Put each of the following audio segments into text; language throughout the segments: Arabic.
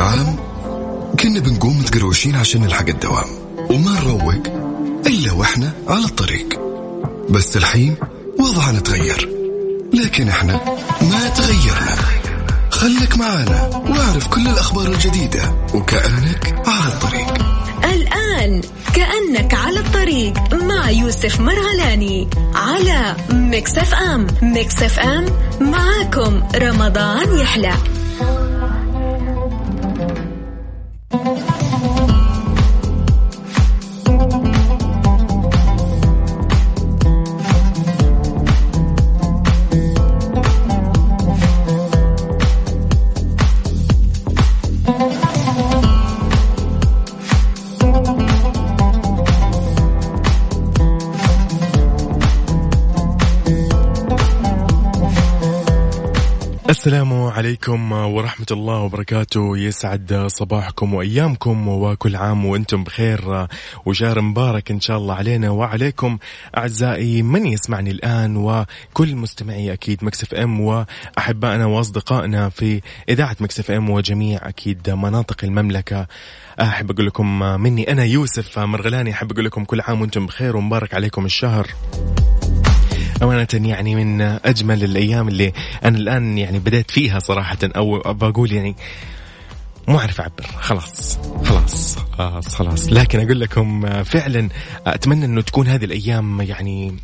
العام كنا بنقوم متقروشين عشان نلحق الدوام. وما نروق إلا وإحنا على الطريق. بس الحين وضعنا تغير. لكن إحنا ما تغيرنا. خليك معانا واعرف كل الأخبار الجديدة وكأنك على الطريق. الآن كأنك على الطريق مع يوسف مرغلاني على Mix FM. Mix FM معاكم رمضان يحلى. السلام عليكم ورحمة الله وبركاته. يسعد صباحكم وأيامكم وكل عام وأنتم بخير. وشهر مبارك إن شاء الله علينا وعليكم. أعزائي من يسمعني الآن وكل مستمعي أكيد Mix FM وأحبائنا وأصدقائنا في إذاعة Mix FM وجميع أكيد مناطق المملكة. أحب أقول لكم مني أنا يوسف مرغلاني. أحب أقول لكم كل عام وأنتم بخير ومبارك عليكم الشهر. أمانة يعني من أجمل الأيام اللي أنا الآن يعني بدأت فيها صراحة أو بقول يعني مو عارف أعبر. خلاص خلاص خلاص خلاص. لكن أقول لكم فعلا أتمنى أنه تكون هذه الأيام يعني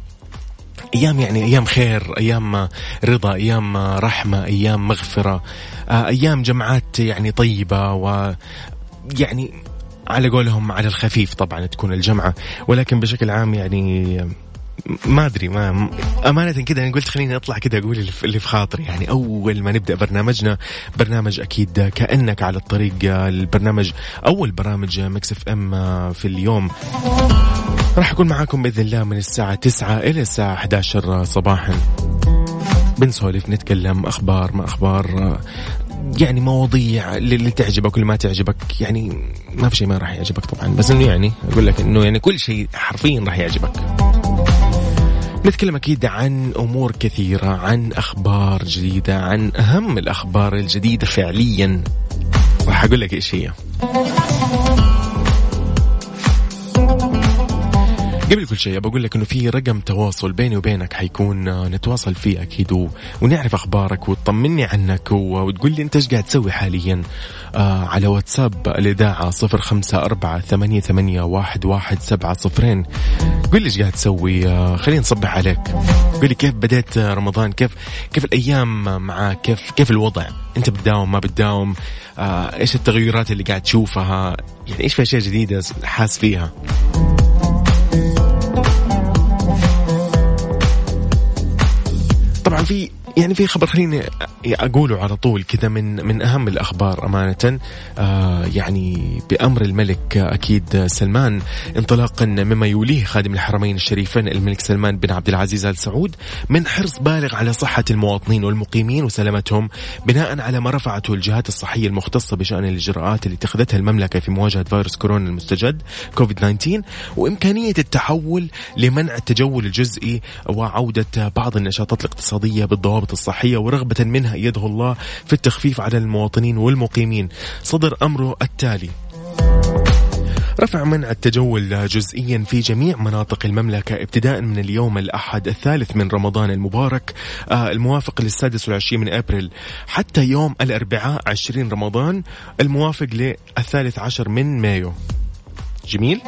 أيام يعني أيام خير أيام رضا أيام رحمة أيام مغفرة أيام جمعات يعني طيبة و يعني على قولهم على الخفيف طبعا تكون الجمعة. ولكن بشكل عام يعني ما أدري ما أمانة كذا أنا قلت خليني أطلع كذا أقول اللي في خاطري. يعني أول ما نبدأ برنامجنا برنامج أكيد كأنك على الطريق البرنامج أول برامج Mix FM في اليوم. راح أكون معاكم بإذن الله من الساعة 9 إلى الساعة 11 صباحا. بنسولف نتكلم أخبار ما أخبار يعني مواضيع اللي تعجبك واللي ما تعجبك. يعني ما في شيء ما راح يعجبك طبعا بس إنه يعني أقول لك إنه يعني كل شيء حرفيا راح يعجبك. نتكلم أكيد عن أمور كثيرة عن أخبار جديدة عن أهم الأخبار الجديدة فعليا. راح أقول لك إيش هي. قبل كل شيء بقول لك إنه في رقم تواصل بيني وبينك حيكون نتواصل فيه أكيد و... ونعرف أخبارك وتطمني عنك و... وتقول لي أنت إيش قاعد تسوي حاليا. آه على واتساب الإذاعة صفر خمسة أربعة ثمانية, ثمانية واحد, واحد سبعة صفرين. قول لي إيش قاعد تسوي آه خلينا نصبح عليك. قول لي كيف بديت رمضان؟ كيف كيف الأيام معاك كيف كيف الوضع؟ أنت بتداوم ما بتداوم؟ آه إيش التغيرات اللي قاعد تشوفها؟ يعني إيش في أشياء جديدة حاس فيها؟ في يعني في خبر خليني أقوله على طول كذا من من أهم الأخبار أمانة آه يعني بأمر الملك أكيد سلمان انطلاقا مما يوليه خادم الحرمين الشريفين الملك سلمان بن عبد العزيز آل سعود من حرص بالغ على صحة المواطنين والمقيمين وسلامتهم بناء على ما رفعته الجهات الصحية المختصة بشأن الإجراءات اللي اتخذتها المملكة في مواجهة فيروس كورونا المستجد كوفيد 19 وإمكانية التحول لمنع التجول الجزئي وعودة بعض النشاطات الاقتصادية بالضوابط الصحية ورغم رغبة منها أيده الله في التخفيف على المواطنين والمقيمين. صدر أمره التالي. رفع منع التجول جزئيا في جميع مناطق المملكة ابتداء من اليوم الأحد الثالث من رمضان المبارك آه، الموافق للسادس والعشرين من أبريل حتى يوم الأربعاء عشرين رمضان الموافق للثالث عشر من مايو. جميل.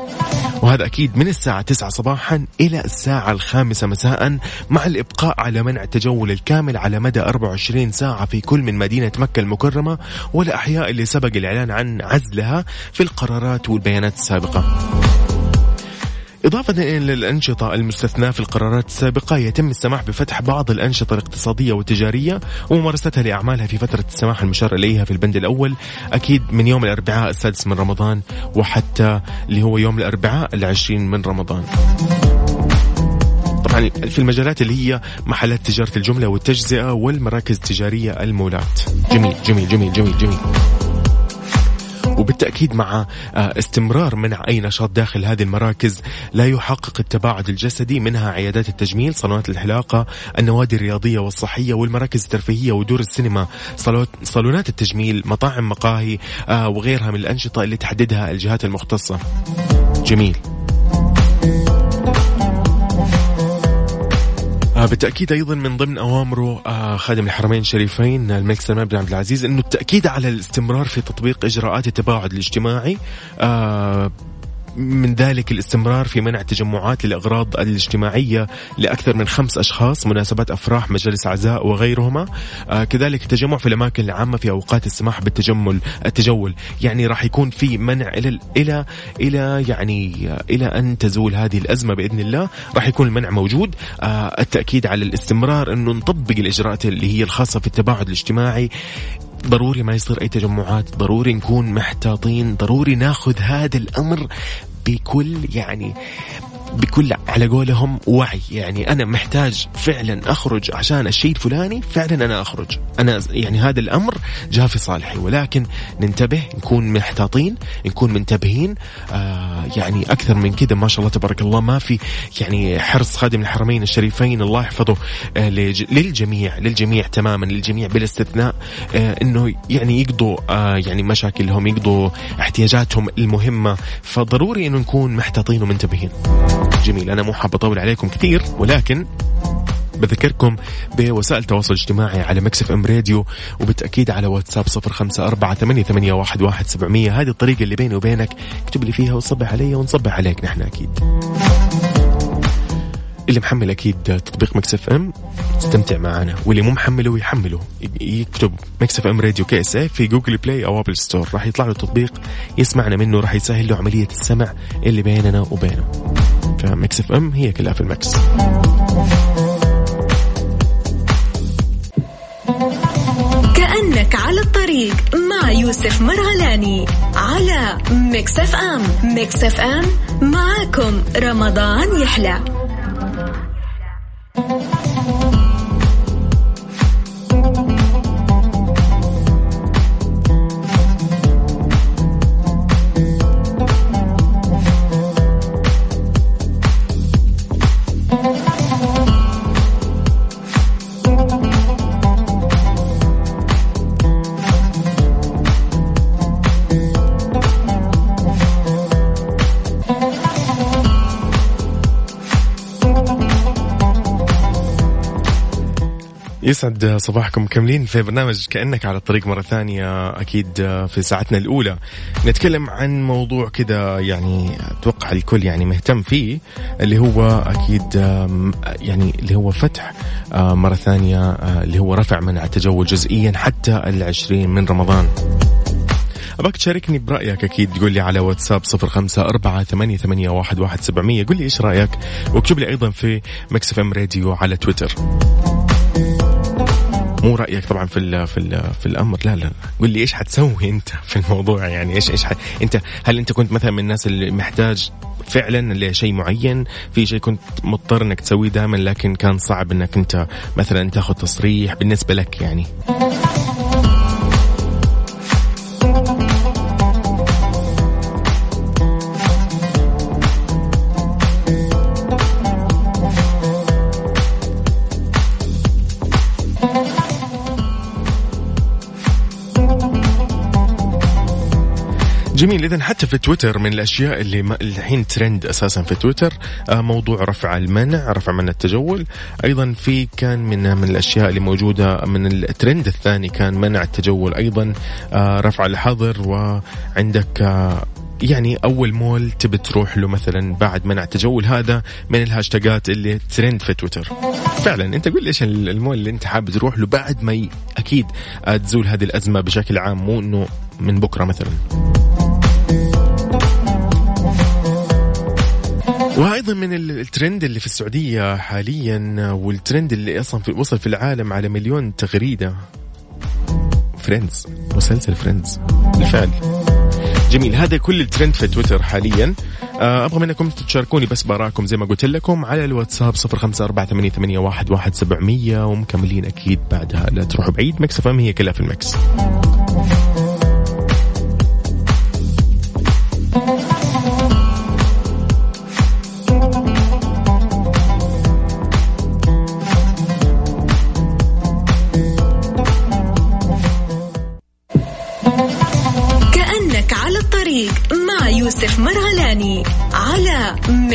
وهذا أكيد من الساعة 9 صباحا إلى الساعة الخامسة مساء مع الإبقاء على منع التجول الكامل على مدى 24 ساعة في كل من مدينة مكة المكرمة والأحياء اللي سبق الإعلان عن عزلها في القرارات والبيانات السابقة. إضافة إلى الأنشطة المستثناة في القرارات السابقة يتم السماح بفتح بعض الأنشطة الاقتصادية والتجارية وممارستها لأعمالها في فترة السماح المشار إليها في البند الأول أكيد من يوم الأربعاء السادس من رمضان وحتى اللي هو يوم الأربعاء العشرين من رمضان. طبعا في المجالات اللي هي محلات تجارة الجملة والتجزئة والمراكز التجارية المولات. جميل جميل جميل جميل جميل. وبالتأكيد مع آه، استمرار منع أي نشاط داخل هذه المراكز لا يحقق التباعد الجسدي منها عيادات التجميل صالونات الحلاقة النوادي الرياضية والصحية والمراكز الترفيهية ودور السينما صالونات التجميل مطاعم مقاهي آه، وغيرها من الأنشطة اللي تحددها الجهات المختصة. جميل. آه بالتأكيد أيضا من ضمن أوامره آه خادم الحرمين الشريفين الملك سلمان بن عبد العزيز أنه التأكيد على الاستمرار في تطبيق إجراءات التباعد الاجتماعي آه من ذلك الاستمرار في منع التجمعات للأغراض الاجتماعية لأكثر من خمس أشخاص مناسبات أفراح مجالس عزاء وغيرهما. آه كذلك التجمع في الأماكن العامة في أوقات السماح بالتجمل التجول. يعني راح يكون في منع إلى إلى إلى يعني إلى أن تزول هذه الأزمة بإذن الله. راح يكون المنع موجود. آه التأكيد على الاستمرار أنه نطبق الإجراءات اللي هي الخاصة في التباعد الاجتماعي. ضروري ما يصير أي تجمعات ضروري نكون محتاطين ضروري ناخذ هذا الأمر بكل يعني بكل على قولهم وعي. يعني أنا محتاج فعلا أخرج عشان الشيء الفلاني فعلا أنا أخرج. أنا يعني هذا الأمر جاء في صالحي. ولكن ننتبه نكون محتاطين نكون منتبهين. آه يعني أكثر من كذا ما شاء الله تبارك الله ما في يعني حرص. خادم الحرمين الشريفين الله يحفظه. آه للجميع للجميع تماما للجميع بلا استثناء آه إنه يعني يقضوا آه يعني مشاكلهم يقضوا احتياجاتهم المهمة. فضروري إنه نكون محتاطين ومنتبهين. جميل. أنا مو حاب أطول عليكم كثير ولكن بذكركم بوسائل التواصل الاجتماعي على مكسف أم راديو وبالتأكيد على واتساب صفر خمسة أربعة ثمانية, ثمانية واحد, واحد سبعمية. هذه الطريقة اللي بيني وبينك اكتب لي فيها وصبح علي ونصبح عليك نحن أكيد. اللي محمل أكيد تطبيق Mix FM استمتع معنا. واللي مو محمله يحمله. يكتب Mix FM Radio KSA في Google Play أو Apple Store. راح يطلع له تطبيق يسمعنا منه راح يسهل له عملية السمع اللي بيننا وبينه. ف Mix FM هي كلها في ال Mix كأنك على الطريق مع يوسف مرغلاني على Mix FM Mix FM معاكم رمضان يحلى. يسعد صباحكم كاملين في برنامج كأنك على الطريق مرة ثانية أكيد في ساعتنا الأولى. نتكلم عن موضوع كذا يعني أتوقع الكل يعني مهتم فيه اللي هو أكيد يعني اللي هو فتح مرة ثانية اللي هو رفع منع التجول جزئيا حتى العشرين من رمضان. أبغاك تشاركني برأيك أكيد تقول لي على واتساب صفر خمسة أربعة ثمانية, ثمانية واحد, واحد سبعمية قول لي إيش رأيك؟ واكتب لي أيضا في مكسف إم راديو على تويتر. مو رأيك طبعا في ال في ال في الأمر؟ لا لا. قول لي إيش حتسوي أنت في الموضوع؟ يعني إيش إيش أنت هل أنت كنت مثلا من الناس اللي محتاج فعلا لشيء معين؟ في شيء كنت مضطر إنك تسويه دائما لكن كان صعب إنك أنت مثلا تاخذ تصريح بالنسبة لك يعني؟ جميل اذا حتى في تويتر من الأشياء اللي الحين ترند أساسا في تويتر آه، موضوع رفع المنع رفع منع التجول. أيضا في كان من من الأشياء اللي موجودة من الترند الثاني كان منع التجول أيضا آه، رفع الحظر وعندك آه، يعني أول مول تبي تروح له مثلا بعد منع التجول هذا من الهاشتاجات اللي ترند في تويتر. فعلا أنت قول إيش المول اللي أنت حابب تروح له بعد ما أكيد تزول هذه الأزمة بشكل عام مو إنه من بكرة مثلا. وأيضا من الترند اللي في السعودية حاليا والترند اللي أصلا في وصل في العالم على مليون تغريدة. Friends مسلسل Friends. بالفعل. جميل. هذا كل الترند في تويتر حاليا. آه، أبغى منكم تشاركوني بس برايكم زي ما قلت لكم على الواتساب صفر خمسة أربعة ثمانية, ثمانية واحد, واحد سبعمية. ومكملين أكيد بعدها. لا تروحوا بعيد. Mix هي كلها في ال Mix.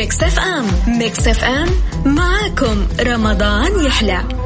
Mix FM. Mix FM. معاكم رمضان يحلى.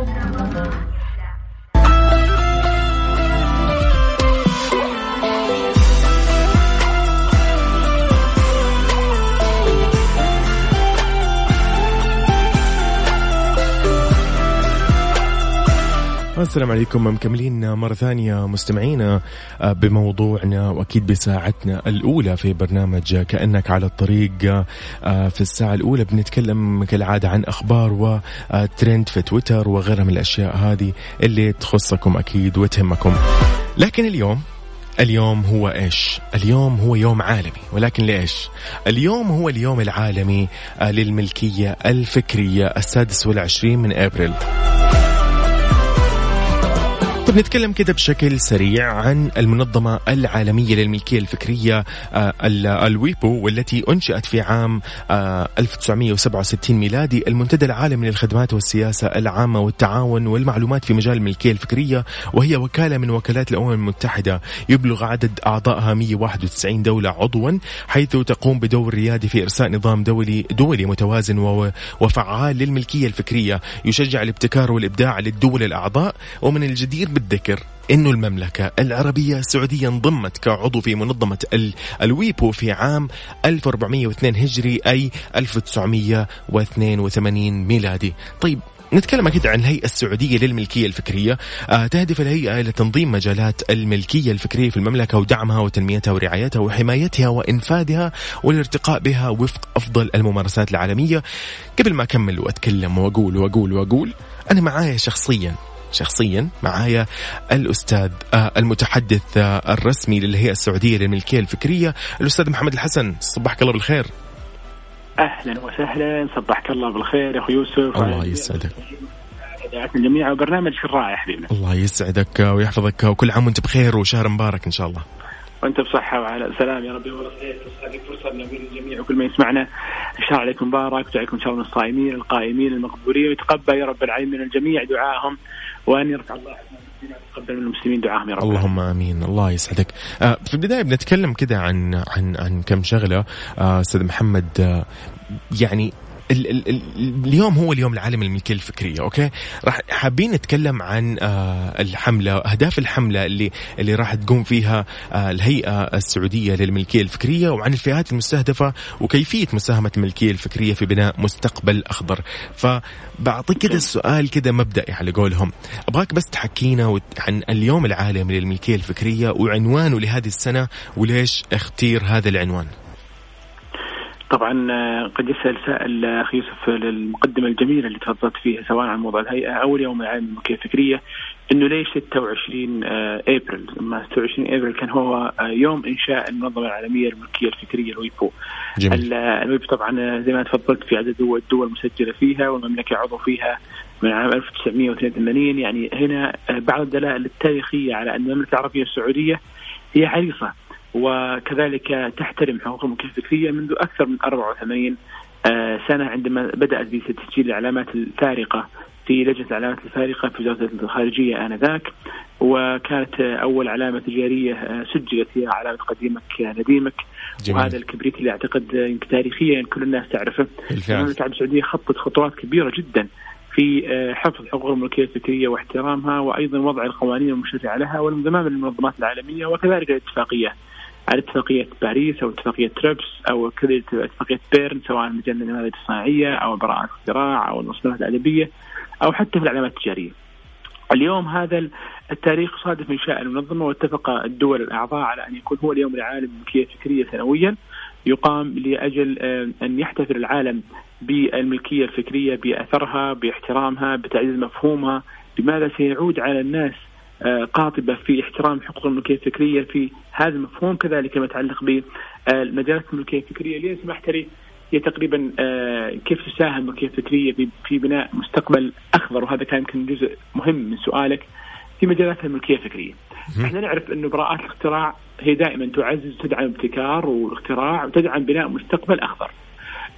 السلام عليكم. مكملين مرة ثانية مستمعينا آه، بموضوعنا وأكيد بساعتنا الأولى في برنامج كأنك على الطريق. آه، في الساعة الأولى بنتكلم كالعادة عن أخبار وترند في تويتر وغيرها من الأشياء هذه اللي تخصكم أكيد وتهمكم. لكن اليوم اليوم هو إيش؟ اليوم هو يوم عالمي. ولكن ليش؟ اليوم هو اليوم العالمي آه، للملكية الفكرية السادس والعشرين من أبريل. طب نتكلم كده بشكل سريع عن المنظمة العالمية للملكية الفكرية آه، الويبو والتي أنشئت في عام 1967 آه، ميلادي. المنتدى العالمي للخدمات والسياسة العامة والتعاون والمعلومات في مجال الملكية الفكرية وهي وكالة من وكالات الأمم المتحدة. يبلغ عدد أعضائها 191 دولة عضوا حيث تقوم بدور ريادي في إرساء نظام دولي دولي متوازن وفعال للملكية الفكرية. يشجع الابتكار والإبداع للدول الأعضاء ومن الجدير بالذكر إنه المملكة العربية السعوديه انضمت كعضو في منظمة الويبو في عام 1402 هجري أي 1982 ميلادي. طيب نتكلم أكيد عن الهيئة السعودية للملكية الفكرية آه تهدف الهيئة إلى تنظيم مجالات الملكية الفكرية في المملكة ودعمها وتنميتها ورعايتها وحمايتها وإنفاذها والارتقاء بها وفق أفضل الممارسات العالمية قبل ما أكمل وأتكلم وأقول وأقول وأقول أنا معايا شخصيا شخصيا معايا الأستاذ آه، المتحدث آه، الرسمي للهيئة السعودية للملكية الفكرية الأستاذ محمد الحسن. صبحك الله بالخير. أهلا وسهلا. صبحك الله بالخير يا اخو يوسف. الله يسعدك. الجميع وبرنامج رائع حبيبنا. الله يسعدك ويحفظك وكل عام وأنت بخير وشهر مبارك إن شاء الله. وأنت بصحة وعلى سلام يا ربي. هذه فرصة نقول للجميع وكل من يسمعنا. الشهر عليكم مبارك. وعليكم إن شاء الله من الصائمين القائمين المقبولين ويتقبل يا رب العالمين من الجميع دعاءهم. وأن يرفع الله تقبل من المسلمين دعاهم يا رب. اللهم آمين. الله يسعدك. آه في البداية بنتكلم كده عن عن عن كم شغلة. آه أستاذ محمد آه يعني ال ال ال اليوم هو اليوم العالمي للملكية الفكرية أوكي؟ راح حابين نتكلم عن آه الحملة أهداف الحملة اللي اللي راح تقوم فيها آه الهيئة السعودية للملكية الفكرية وعن الفئات المستهدفة وكيفية مساهمة الملكية الفكرية في بناء مستقبل أخضر. فبعطيك كده السؤال كده مبدئي على قولهم. أبغاك بس تحكينا عن اليوم العالمي للملكية الفكرية وعنوانه لهذه السنة وليش اختير هذا العنوان؟ طبعا آه، قد يسال سائل آه، أخي يوسف المقدمه الجميلة اللي تفضلت فيها سواء عن موضوع الهيئة أو اليوم العالمي للملكيه الفكرية إنه ليش 26 آه، أبريل؟ لما 26 أبريل كان هو يوم إنشاء المنظمة العالمية للملكيه الفكرية الويبو. جميل. الويبو طبعا زي ما تفضلت في عدد الدول المسجلة فيها والمملكة عضو فيها من عام 1982 يعني هنا بعض الدلائل التاريخية على أن المملكة العربية السعودية هي عريصه وكذلك تحترم حقوق الملكية الفكرية منذ أكثر من 84 آه، سنة عندما بدأت بتسجيل العلامات الفارقة في لجنة العلامات الفارقة في وزارة الخارجية آنذاك. وكانت أول علامة تجارية آه، سجلت هي علامة قديمك نديمك. جميل. وهذا الكبريت اللي أعتقد تاريخيا كل الناس تعرفه. المملكة العربية السعودية خطت خطوات كبيرة جدا في آه، حفظ حقوق الملكية الفكرية واحترامها وأيضا وضع القوانين المشرعة لها والانضمام للمنظمات العالمية وكذلك الاتفاقية. على اتفاقية باريس أو اتفاقية تريبس أو كذا اتفاقية بيرن سواء مجال النماذج الصناعية أو براءة الاختراع أو المصطلحات الأدبية أو حتى في العلامات التجارية. اليوم هذا التاريخ صادف انشاء المنظمة واتفق الدول الأعضاء على أن يكون هو اليوم العالمي للملكيه الفكرية سنويا يقام لأجل أن يحتفل العالم بالملكية الفكرية بأثرها باحترامها بتعزيز مفهومها بماذا سيعود على الناس قاطبة في احترام حقوق الملكية الفكرية في هذا المفهوم كذلك ما يتعلق بمجالات الملكية الفكرية اللي سمحت لي هي تقريبا آه، كيف تساهم الملكية الفكرية في بناء مستقبل أخضر وهذا كان يمكن جزء مهم من سؤالك في مجالات الملكية الفكرية. إحنا نعرف إنه براءات الاختراع هي دائما تعزز وتدعم الابتكار والاختراع وتدعم بناء مستقبل أخضر.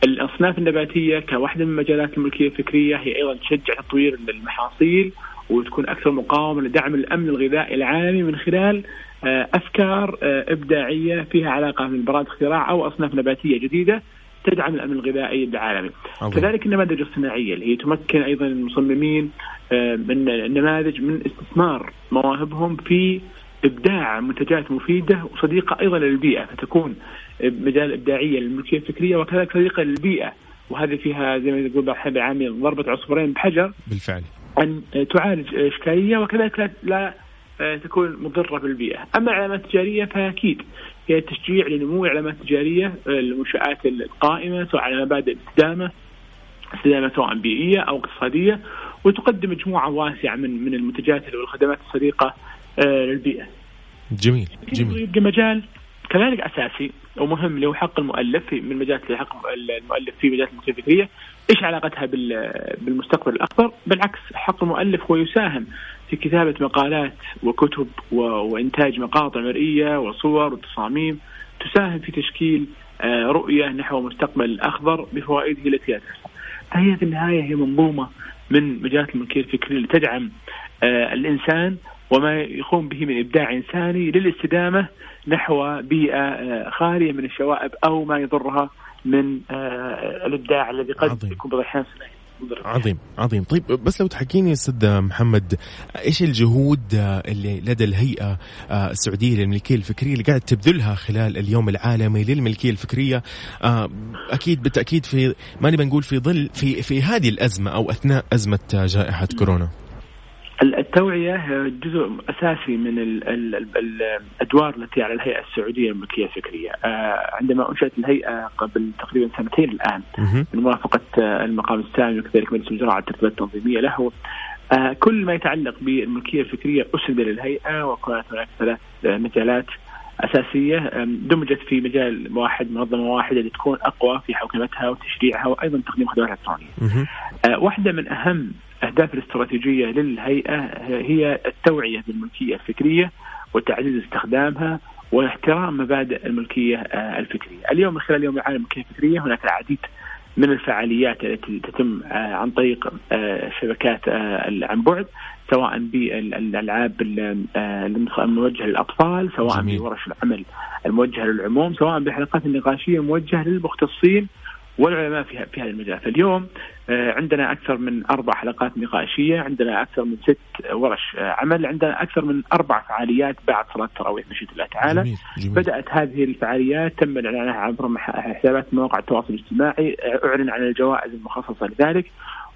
الأصناف النباتية كواحدة من مجالات الملكية الفكرية هي أيضا تشجع تطوير المحاصيل وتكون أكثر مقاومة لدعم الأمن الغذائي العالمي من خلال أفكار إبداعية فيها علاقة من براءه اختراع أو أصناف نباتية جديدة تدعم الأمن الغذائي العالمي. كذلك النماذج الصناعية اللي هي تمكن أيضا المصممين من النماذج من استثمار مواهبهم في إبداع منتجات مفيدة وصديقة أيضا للبيئة. فتكون مجال إبداعية للملكية الفكرية وكذلك صديقة للبيئة. وهذه فيها زي ما يقول بعض العامين ضربة عصفورين بحجر. بالفعل. أن تعالج اشكاليه وكذلك لا, لا تكون مضرة بالبيئة، أما العلامات التجارية فأكيد هي تشجيع لنمو العلامات التجارية المنشات القائمة سواء على مبادئ الاستدامه استدامة سواء بيئية أو اقتصادية وتقدم مجموعة واسعة من من المنتجات والخدمات الصديقه للبيئة. جميل جميل يبقى مجال كذلك أساسي ومهم اللي هو حق المؤلف من مجالات اللي حق المؤلف في مجالات الفكرية إيش علاقتها بالمستقبل الاخضر؟ بالعكس حق المؤلف هو يساهم في كتابة مقالات وكتب وإنتاج مقاطع مرئية وصور وتصاميم تساهم في تشكيل رؤية نحو مستقبل أخضر بفوائده التي يدرسها. فهي في النهاية هي منظومة من مجالات الملكيه الفكرية لتدعم الإنسان وما يقوم به من إبداع إنساني للاستدامة نحو بيئة خالية من الشوائب أو ما يضرها من الإبداع الذي قد عظيم. يكون بعض الاحيان عظيم عظيم. طيب بس لو تحكيني أستاذ محمد إيش الجهود اللي لدى الهيئة السعودية للملكية الفكرية اللي قاعد تبذلها خلال اليوم العالمي للملكية الفكرية؟ أكيد بالتأكيد في ما نبي نقول في ظل في في هذه الأزمة أو أثناء أزمة جائحة كورونا. التوعية جزء أساسي من ال ال ال الأدوار التي على الهيئة السعودية للملكية الفكرية. عندما أنشأت الهيئة قبل تقريبا سنتين الآن من موافقة المقام السامي وكذلك مجلس الوزراء على الترتيبات التنظيمية له. كل ما يتعلق بالملكية الفكرية أسند للهيئة وكانت هناك ثلاث مجالات أساسية دمجت في مجال واحد منظمة واحدة لتكون أقوى في حوكمتها وتشريعها وأيضا تقديم خدمات إلكترونية. واحدة من أهم أهداف الاستراتيجية للهيئة هي التوعية بالملكية الفكرية وتعزيز استخدامها واحترام مبادئ الملكية الفكرية. اليوم من خلال يوم العالم الملكية الفكرية هناك العديد من الفعاليات التي تتم عن طريق شبكات عن بعد سواء بالألعاب الموجهة للأطفال سواء بورش العمل الموجهة للعموم سواء بالحلقات النقاشية الموجهة للمختصين والعلماء في في هذا المجال فاليوم عندنا أكثر من أربع حلقات نقاشية عندنا أكثر من ست ورش عمل عندنا أكثر من أربع فعاليات بعد صلاة التراويح مشيئه الله تعالى جميل. جميل. بدأت هذه الفعاليات تم الاعلان عنها عبر حسابات مواقع التواصل الاجتماعي أعلن عن الجوائز المخصصة لذلك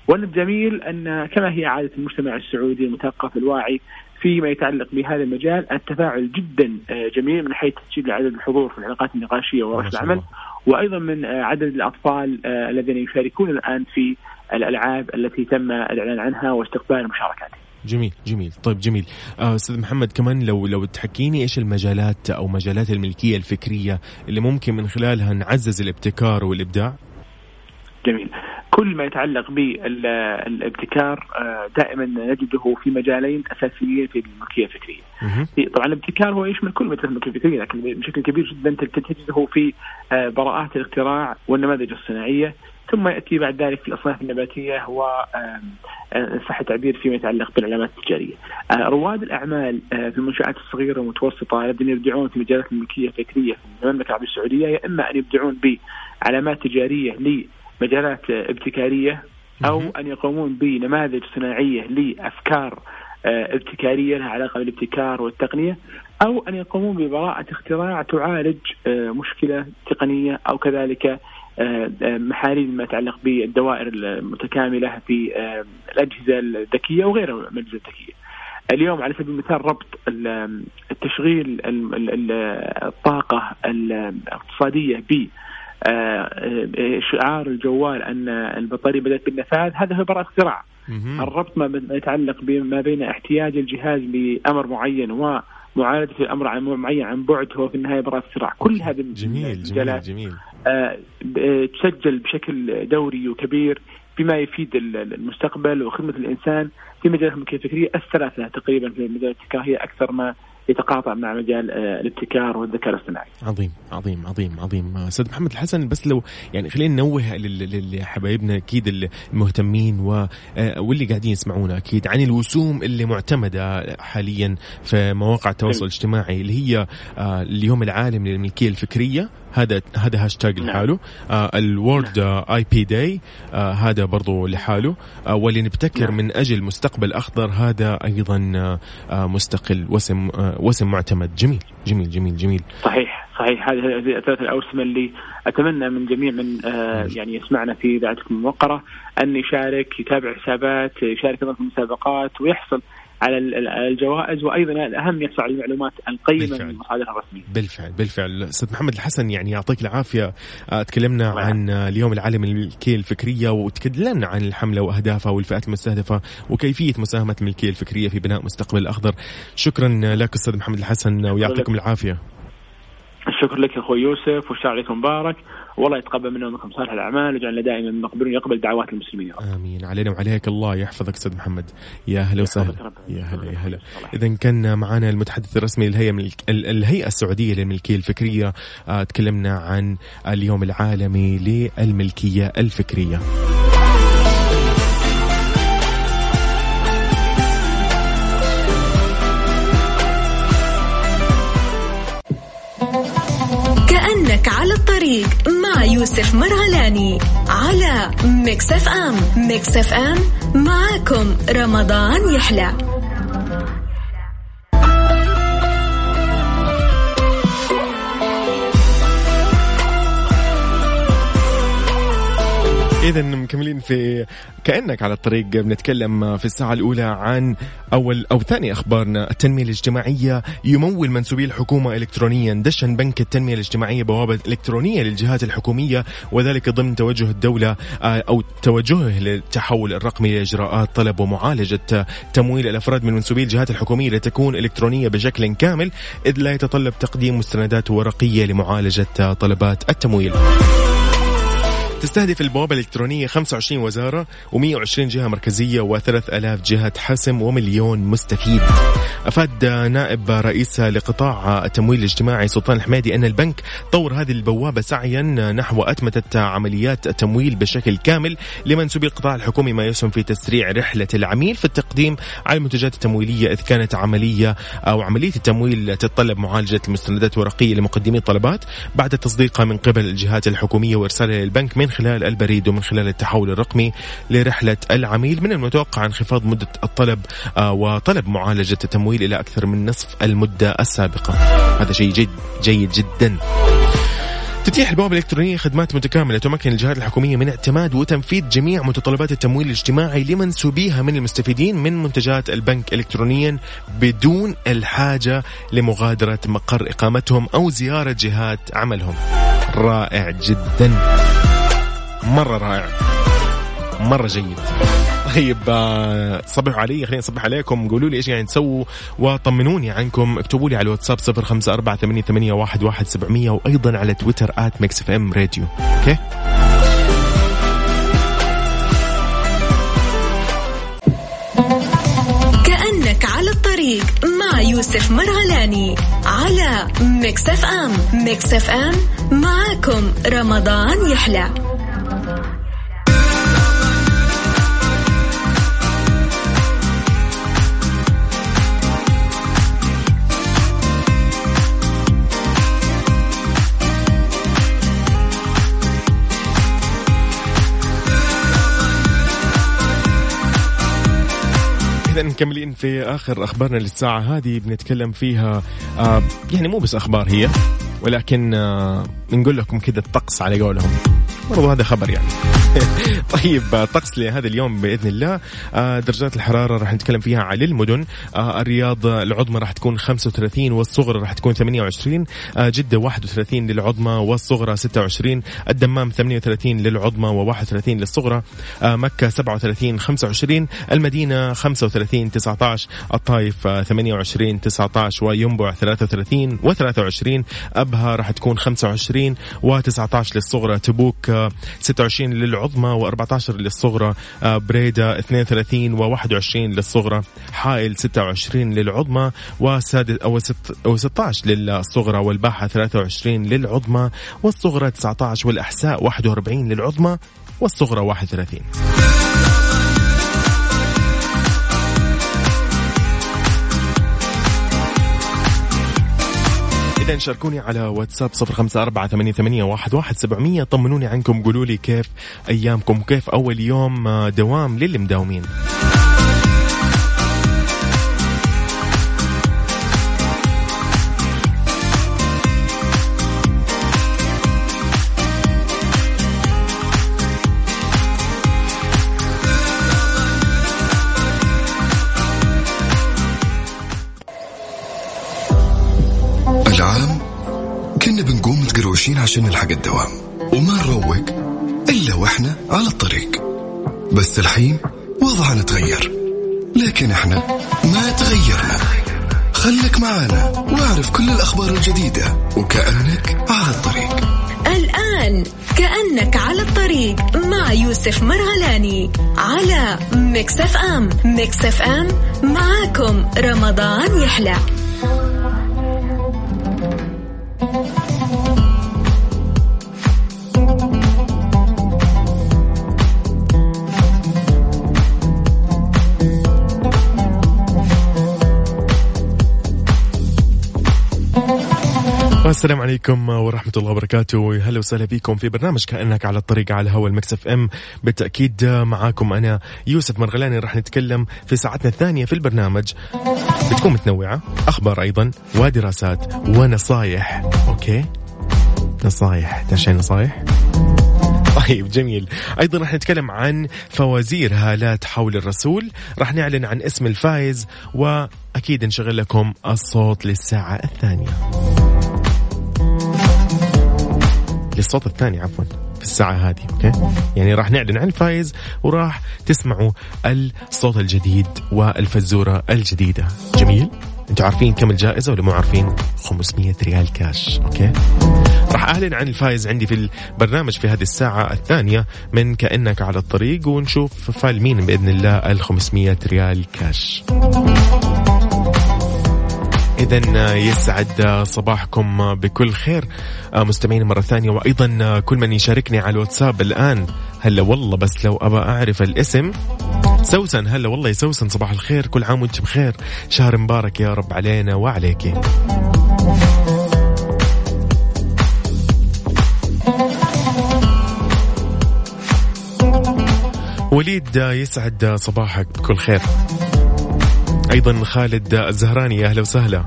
والجميل أن كما هي عادة المجتمع السعودي المثقف الواعي فيما يتعلق بهذا المجال. التفاعل جدا جميل من حيث تسجيل عدد الحضور في الحلقات النقاشية وورش العمل وأيضا من عدد الأطفال الذين يشاركون الآن في الألعاب التي تم الإعلان عنها واستقبال المشاركات. جميل جميل. طيب جميل. أستاذ محمد كمان لو لو تحكيني إيش المجالات أو مجالات الملكية الفكرية اللي ممكن من خلالها نعزز الابتكار والإبداع؟ جميل. كل ما يتعلق بالابتكار دائما نجده في مجالين أساسيين في الملكية الفكرية. طبعا الابتكار هو يشمل كل مجالات الملكية الفكرية لكن بشكل كبير جدا تجده في براءات الاختراع والنماذج الصناعية ثم يأتي بعد ذلك في الأصناف النباتية و صح التعبير فيما يتعلق بالعلامات التجارية. رواد الأعمال في المنشآت الصغيرة والمتوسطة الذين يبدعون في مجالات الملكية الفكرية في المملكة العربية السعودية يا إما أن يبدعون بعلامات تجارية لمجالات ابتكارية أو أن يقومون بنماذج صناعية لأفكار ابتكارية لها علاقة بالابتكار والتقنية أو أن يقومون ببراءة اختراع تعالج مشكلة تقنية أو كذلك محاليل ما يتعلق بالدوائر المتكاملة في الأجهزة الذكية وغيرها من الأجهزة الذكية. اليوم على سبيل المثال ربط التشغيل الطاقة الاقتصادية ب شعار الجوال أن البطارية بدأت بالنفاذ هذا هو براءة اختراع. الربط ما يتعلق بما بين احتياج الجهاز لأمر معين و معالجه الأمر عن معين عن بعد هو في النهاية براءة اختراع. كل هذه جميل جميل جميل. آه تسجل بشكل دوري وكبير بما يفيد المستقبل وخدمة الإنسان في مجالات الملكيه الفكريه الثلاثة تقريبا في مجال هي أكثر ما يتقاطع مع مجال الابتكار والذكاء الاصطناعي. عظيم عظيم عظيم عظيم. أستاذ محمد الحسن بس لو يعني خلينا ننوه لحبايبنا أكيد المهتمين واللي قاعدين يسمعونا أكيد عن الوسوم اللي معتمدة حاليا في مواقع التواصل الاجتماعي اللي هي اليوم العالمي للملكيه الفكرية. هذا هذا هاشتاج نعم. لحاله. آه ال World IP Day هذا برضو لحاله. آه واللي نبتكر نعم. من أجل مستقبل أخضر هذا أيضا آه مستقل وسم آه وسم معتمد. جميل جميل جميل جميل. صحيح صحيح. هذه الثلاث الأوسمة اللي أتمنى من جميع من آه يعني يسمعنا في إذاعتكم الموقرة أن يشارك يتابع حسابات يشارك في المسابقات ويحصل على الجوائز وأيضا الأهم يحصل على المعلومات القيمة من المصادر الرسمية. بالفعل بالفعل أستاذ محمد الحسن يعني يعطيك العافية آه، تكلمنا الله. عن اليوم العالمي للملكيه الفكرية وتكلمنا عن الحملة وأهدافها والفئات المستهدفة وكيفية مساهمة الملكيه الفكرية في بناء مستقبل الأخضر. شكرا لك أستاذ محمد الحسن ويعطيكم العافية. الشكر لك أخوي يوسف والشهر عليكم مبارك والله يتقبل منا ومنكم صالح الأعمال ويجعلنا دائما مقبولين يقبل دعوات المسلمين يا رب. آمين. علينا وعليك الله. يحفظك أستاذ محمد. يا هلا وسهلا. يا هلا يا هلا. اذا كان معنا المتحدث الرسمي للهيئة ملك... الهيئة السعودية للملكية الفكرية. آه تكلمنا عن اليوم العالمي للملكية الفكرية. كأنك على الطريق مع يوسف مرغلاني على Mix FM. Mix FM معاكم رمضان يحلى. اذا مكملين في كأنك على الطريق. بنتكلم في الساعة الأولى عن أول أو ثاني اخبارنا التنمية الاجتماعية يمول منسوبي الحكومة الكترونيا. دشن بنك التنمية الاجتماعية بوابة إلكترونية للجهات الحكومية وذلك ضمن توجه الدولة آه، أو توجهه للتحول الرقمي لإجراءات طلب ومعالجة تمويل الأفراد من منسوبي الجهات الحكومية لتكون إلكترونية بشكل كامل إذ لا يتطلب تقديم مستندات ورقية لمعالجة طلبات التمويل. تستهدف البوابة الإلكترونية 25 وزارة و120 جهة مركزية و3000 جهة حسم ومليون مستفيد. أفاد نائب رئيس لقطاع التمويل الاجتماعي سلطان الحميدي أن البنك طور هذه البوابة سعيا نحو أتمتة عمليات التمويل بشكل كامل لمنسوبي القطاع الحكومي ما يسهم في تسريع رحلة العميل في التقديم على المنتجات التمويلية إذ كانت عملية أو عملية التمويل تتطلب معالجة المستندات الورقية لمقدمي الطلبات بعد تصديقها من قبل الجهات الحكومية وإرسالها للبنك من خلال البريد ومن خلال التحول الرقمي لرحلة العميل. من المتوقع انخفاض مدة الطلب آه، وطلب معالجة التمويل إلى أكثر من نصف المدة السابقة. هذا شيء جيد جيد جدا. تتيح البوابة الإلكترونية خدمات متكاملة تمكن الجهات الحكومية من اعتماد وتنفيذ جميع متطلبات التمويل الاجتماعي لمنسوبيها من المستفيدين من منتجات البنك إلكترونيا بدون الحاجة لمغادرة مقر إقامتهم أو زيارة جهات عملهم. رائع جدا. مرة رائع. مرة جيد. طيب آه، صبحوا علي خليني أصبح عليكم. قولوا لي إيش قاعدين تسووا وطمنوني عنكم. اكتبوا لي على الواتساب صفر خمسة أربعة ثمانية, ثمانية واحد, واحد سبعمية وأيضا على تويتر راديو. أوكي؟ كأنك على الطريق مع يوسف مرغلاني على Mix FM. Mix FM معاكم رمضان يحلى. إذا مكملين في آخر أخبارنا للساعة هذه. بنتكلم فيها آه يعني مو بس أخبار هي ولكن آه نقول لكم كذا الطقس على قولهم. برضو هذا خبر يعني. طيب طقس لهذا اليوم بإذن الله. آه، درجات الحرارة راح نتكلم فيها على المدن. آه، الرياض العظمى راح تكون 35 والصغرى راح تكون 28 آه، جدة 31 للعظمى والصغرى 26 الدمام 38 للعظمى و31 للصغرى. مكة 37 25 المدينة 35 19 الطايف 28 19 وينبع 33 و23 أبها راح تكون 25 و19 للصغرى تبوك 26 للعظمى و14 للصغرى بريدة 32 و21 للصغرى حائل 26 للعظمى وسادس أو 16 للصغرى والباحة 23 للعظمى والصغرى 19 والأحساء 41 للعظمى والصغرى 31 إذا شاركوني على واتساب صفر خمسة أربعة ثمانية, ثمانية واحد, واحد سبعمية. طمنوني عنكم قولوا لي كيف أيامكم كيف أول يوم دوام للي مداومين. ماشيين عشان نلحق الدوام. وما نروق إلا وإحنا على الطريق. بس الحين وضعنا تغير. لكن إحنا ما تغيرنا. خليك معانا واعرف كل الأخبار الجديدة وكأنك على الطريق. الآن كأنك على الطريق مع يوسف مرغلاني على Mix FM. Mix FM معاكم رمضان يحلى. السلام عليكم ورحمة الله وبركاته. هلا وسهلا فيكم في برنامج كأنك على الطريق على هوا ال Mix FM. بالتأكيد معاكم أنا يوسف مرغلاني. راح نتكلم في ساعتنا الثانية في البرنامج. بتكون متنوعة أخبار أيضا ودراسات ونصايح. okay؟ نصايح. تعرف نصايح؟ طيب جميل. أيضا راح نتكلم عن فوازير هالات حول الرسول. راح نعلن عن اسم الفائز واكيد نشغل لكم الصوت للساعة الثانية. للصوت الثاني عفوا في الساعة هذه okay؟ يعني راح نعلن عن الفايز وراح تسمعوا الصوت الجديد والفزورة الجديدة. جميل؟ أنتوا عارفين كم الجائزة ولا مو عارفين؟ 500 ريال cash okay؟ راح أعلن عن الفايز عندي في البرنامج في هذه الساعة الثانية من كأنك على الطريق ونشوف فال مين بإذن الله ال 500 ريال كاش. إذا يسعد صباحكم بكل خير. مستمعين مرة ثانية وأيضا كل من يشاركني على الواتساب الآن. هلا والله بس لو أبى أعرف الاسم. سوسن هلا والله يا سوسن صباح الخير كل عام وأنت بخير. شهر مبارك يا رب علينا وعليك. وليد يسعد صباحك بكل خير. أيضا خالد الزهراني أهلا وسهلا.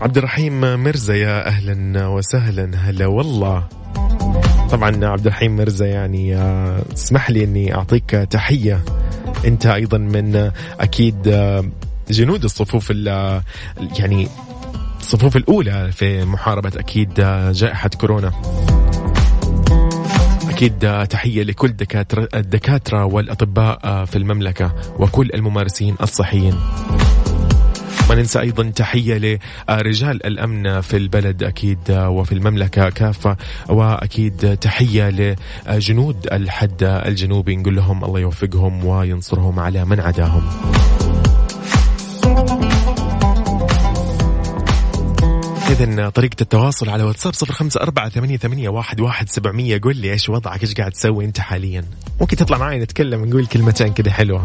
عبد الرحيم مرزا يا أهلا وسهلا. هلا والله. طبعا عبد الرحيم مرزا يعني آه، اسمح لي إني أعطيك تحية. أنت أيضا من أكيد آه، جنود الصفوف يعني الصفوف الأولى في محاربة أكيد آه، جائحة كورونا. أكيد تحية لكل دكاترة الدكاترة والأطباء في المملكة وكل الممارسين الصحيين. ما ننسى أيضا تحية لرجال الأمن في البلد أكيد وفي المملكة كافة. وأكيد تحية لجنود الحد الجنوبي نقول لهم الله يوفقهم وينصرهم على من عداهم. إذا طريقة التواصل على واتساب صفر خمسة أربعة ثمانية, ثمانية واحد, واحد سبعمية. قول لي إيش وضعك؟ إيش قاعد تسوي أنت حاليا؟ ممكن تطلع معي نتكلم نقول كلمتين كذا حلوة.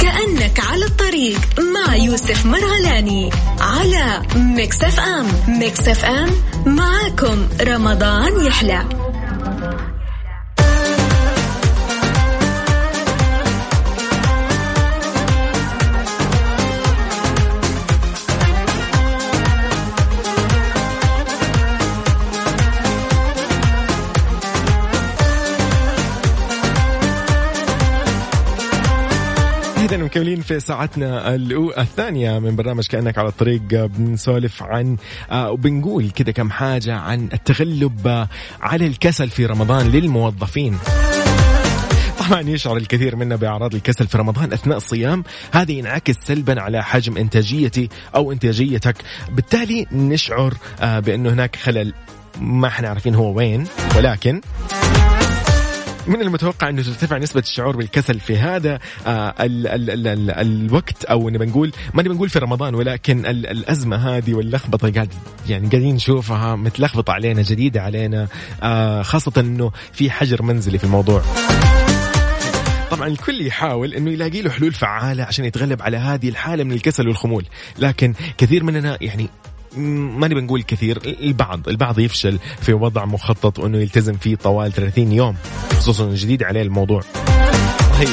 كأنك على الطريق مع يوسف مرغلاني على Mix FM. Mix FM معاكم رمضان يحلى. إذا مكملين في ساعتنا الثانية من برنامج كأنك على الطريق بنسولف عن آه، وبنقول كذا كم حاجة عن التغلب على الكسل في رمضان للموظفين. طبعا يشعر الكثير منا بأعراض الكسل في رمضان أثناء الصيام. هذا ينعكس سلبا على حجم إنتاجيتي أو إنتاجيتك. بالتالي نشعر آه، بأنه هناك خلل. ما إحنا عارفين هو وين ولكن من المتوقع أنه ترتفع نسبة الشعور بالكسل في هذا آه ال ال ال ال الوقت أو نبي نقول ما نبي نقول في رمضان ولكن ال الأزمة هذه واللخبطة قاعد يعني قاعدين نشوفها متلخبطة علينا جديدة علينا آه خاصة إنه في حجر منزلي في الموضوع. طبعا الكل يحاول إنه يلاقي له حلول فعالة عشان يتغلب على هذه الحالة من الكسل والخمول لكن كثير مننا يعني ما نبي نقول كثير البعض البعض يفشل في وضع مخطط وإنه يلتزم فيه طوال 30 يوم خصوصا جديد عليه الموضوع. طيب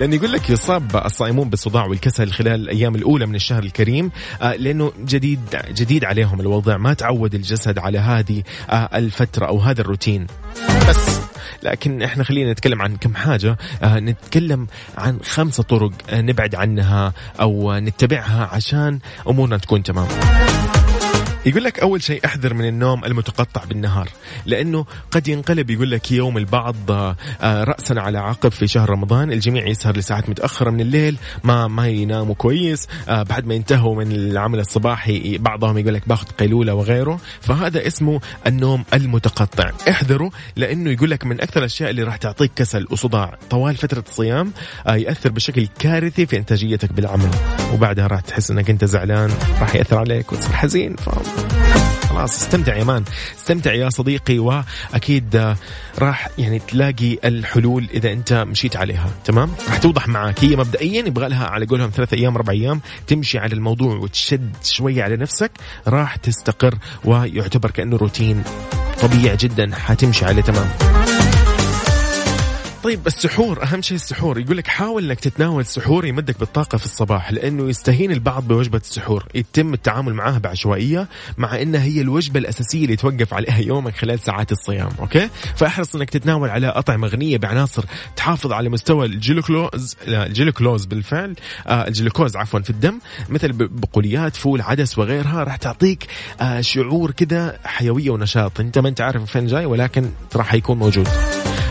لأن يقول لك يصاب الصائمون بالصداع والكسل خلال الأيام الأولى من الشهر الكريم آه، لأنه جديد جديد عليهم الوضع ما تعود الجسد على هذه آه، الفترة أو هذا الروتين. بس لكن إحنا خلينا نتكلم عن كم حاجة آه نتكلم عن خمسة طرق آه نبعد عنها أو نتبعها عشان أمورنا تكون تمام. يقول لك أول شيء أحذر من النوم المتقطع بالنهار لأنه قد ينقلب يقول لك يوم البعض آه، راسا على عقب في شهر رمضان الجميع يسهر لساعات متأخرة من الليل ما ما يناموا كويس آه، بعد ما ينتهوا من العمل الصباحي بعضهم يقول لك باخذ قيلولة وغيره فهذا اسمه النوم المتقطع. احذروا لأنه يقول لك من أكثر الأشياء اللي راح تعطيك كسل وصداع طوال فترة الصيام آه، يأثر بشكل كارثي في إنتاجيتك بالعمل. وبعدها راح تحس إنك أنت زعلان راح يأثر عليك وتصير حزين. فاهم خلاص استمتع يا مان استمتع يا صديقي وأكيد آه، راح يعني تلاقي الحلول إذا أنت مشيت عليها. تمام؟ راح توضح معك هي مبدئيا يبغى لها على قولهم ثلاث أيام أربع أيام تمشي على الموضوع وتشد شوية على نفسك راح تستقر ويعتبر كأنه روتين طبيعي جدا حتمشي عليه. تمام؟ طيب السحور أهم شيء السحور. يقول لك حاول إنك تتناول سحور يمدك بالطاقة في الصباح لأنه يستهين البعض بوجبة السحور. يتم التعامل معها بعشوائية مع إنها هي الوجبة الأساسية اللي توقف عليها يومك خلال ساعات الصيام okay؟ فأحرص إنك تتناول على أطعمة غنية بعناصر تحافظ على مستوى الجلوكلوز الجلوكلوز بالفعل آه الجلوكوز عفوا في الدم مثل بقوليات فول عدس وغيرها راح تعطيك آه شعور كذا حيوية ونشاط. أنت ما أنت عارف فين جاي ولكن راح يكون موجود.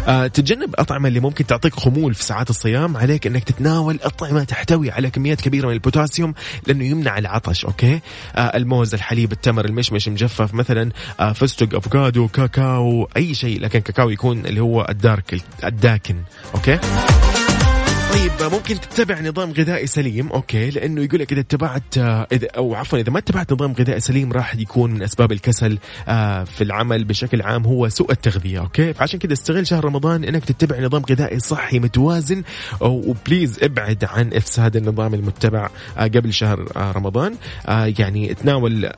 تتجنب أطعمة اللي ممكن تعطيك خمول في ساعات الصيام. عليك أنك تتناول أطعمة تحتوي على كميات كبيرة من البوتاسيوم لأنه يمنع العطش okay؟ آه الموز الحليب التمر المشمش مجفف مثلا آه فستق أفوكادو كاكاو أي شيء. لكن كاكاو يكون اللي هو ال dark الداكن okay؟ طيب ممكن تتبع نظام غذائي سليم؟ okay لأنه يقول لك إذا اتبعت إذا أو عفوا إذا ما اتبعت نظام غذائي سليم راح يكون من أسباب الكسل آه، في العمل بشكل عام هو سوء التغذية okay؟ فعشان كذا استغل شهر رمضان إنك تتبع نظام غذائي صحي متوازن و please ابعد عن إفساد النظام المتبع آه، قبل شهر آه، رمضان يعني تناول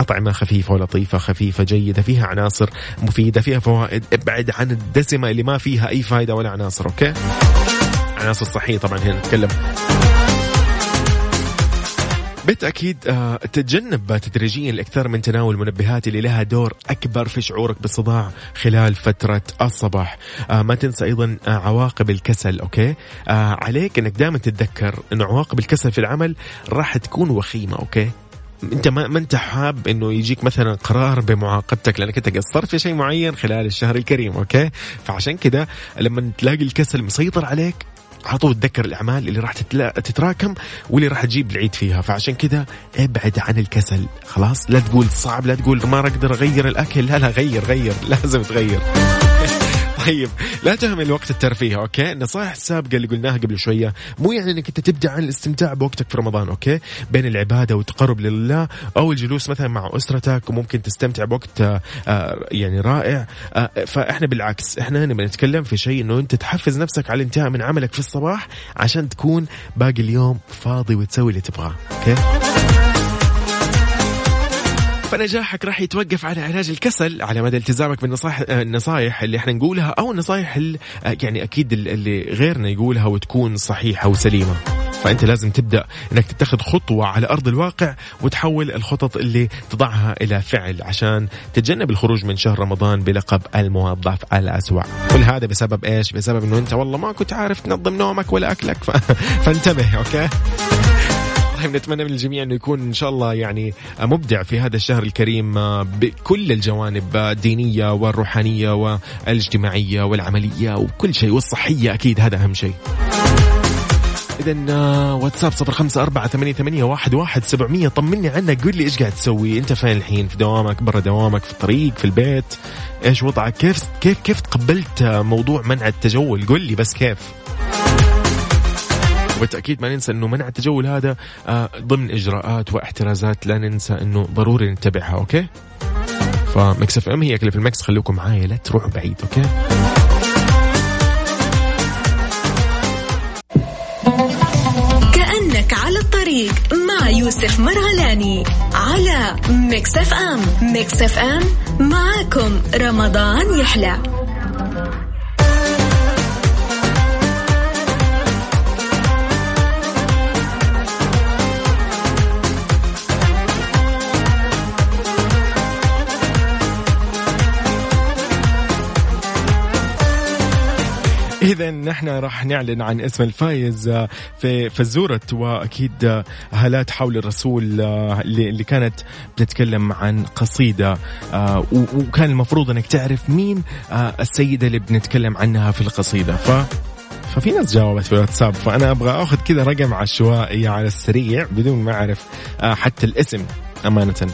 أطعمة خفيفة ولطيفة خفيفة جيدة فيها عناصر مفيدة فيها فوائد ابعد عن الدسمة اللي ما فيها أي فائدة ولا عناصر okay؟ العناصر الصحية طبعا هنا نتكلم. بالتأكيد آه، تتجنب تدريجيا الإكثار من تناول المنبهات اللي لها دور أكبر في شعورك بالصداع خلال فترة الصباح. آه، ما تنسى أيضا آه، عواقب الكسل okay؟ عليك أنك دائما تتذكر أن عواقب الكسل في العمل راح تكون وخيمة okay؟ أنت ما, ما أنت حاب إنه يجيك مثلا قرار بمعاقبتك لأنك أنت قصرت في شيء معين خلال الشهر الكريم okay؟ فعشان كذا لما تلاقي الكسل مسيطر عليك على طول تذكر الأعمال اللي راح تتراكم واللي راح تجيب العيد فيها. فعشان كذا ابعد عن الكسل. خلاص؟ لا تقول صعب لا تقول ما أقدر أغير الأكل. لا لا غير غير. لازم تغير. طيب لا تهمل وقت الترفيه okay؟ النصائح السابقه اللي قلناها قبل شوية مو يعني إنك أنت تبعد عن الاستمتاع بوقتك في رمضان okay؟ بين العبادة والتقرب لله أو الجلوس مثلا مع أسرتك وممكن تستمتع بوقت آه يعني رائع آه فإحنا بالعكس إحنا هنا بنتكلم في شيء إنه أنت تحفز نفسك على الانتهاء من عملك في الصباح عشان تكون باقي اليوم فاضي وتسوي اللي تبغاه okay؟ فنجاحك راح يتوقف على علاج الكسل. على مدى التزامك بالنصائح النصائح اللي إحنا نقولها أو النصائح اللي يعني أكيد اللي غيرنا يقولها وتكون صحيحة وسليمة. فأنت لازم تبدأ إنك تتخذ خطوة على أرض الواقع وتحول الخطط اللي تضعها إلى فعل عشان تتجنب الخروج من شهر رمضان بلقب الموظف الأسوأ. كل هذا بسبب إيش؟ بسبب إنه أنت والله ما كنت عارف تنظم نومك ولا أكلك. ف... فانتبه أوكي؟ طيب نتمنى من الجميع أنه يكون إن شاء الله يعني مبدع في هذا الشهر الكريم بكل الجوانب الدينية والروحانية والاجتماعية والعملية وكل شيء والصحية أكيد هذا أهم شيء. إذا آه، واتساب صفر خمسة أربعة ثمانية, ثمانية واحد, واحد سبعمية. طمني عنك قول لي إيش قاعد تسوي؟ أنت فين الحين؟ في دوامك برا دوامك في الطريق في البيت؟ إيش وضعك؟ كيف كيف كيف تقبلت موضوع منع التجول؟ قول لي بس كيف. وبالتأكيد ما ننسى إنه منع التجول هذا آه، ضمن إجراءات واحترازات لا ننسى إنه ضروري نتبعها okay؟ ف Mix FM هي اللي في ال mix خليكم معايا لا تروحوا بعيد okay؟ كأنك على الطريق مع يوسف مرغلاني على Mix FM. Mix FM معاكم رمضان يحلى. اذا نحن راح نعلن عن اسم الفايز آه، في فزورة وأكيد آه، هالات حول الرسول آه، اللي كانت بتتكلم عن قصيدة. وكان المفروض إنك تعرف مين السيدة اللي بنتكلم عنها في القصيدة. ف ففي ناس جاوبت في الواتساب فأنا أبغى أخذ كذا رقم عشوائي على السريع بدون ما أعرف حتى الاسم أمانة.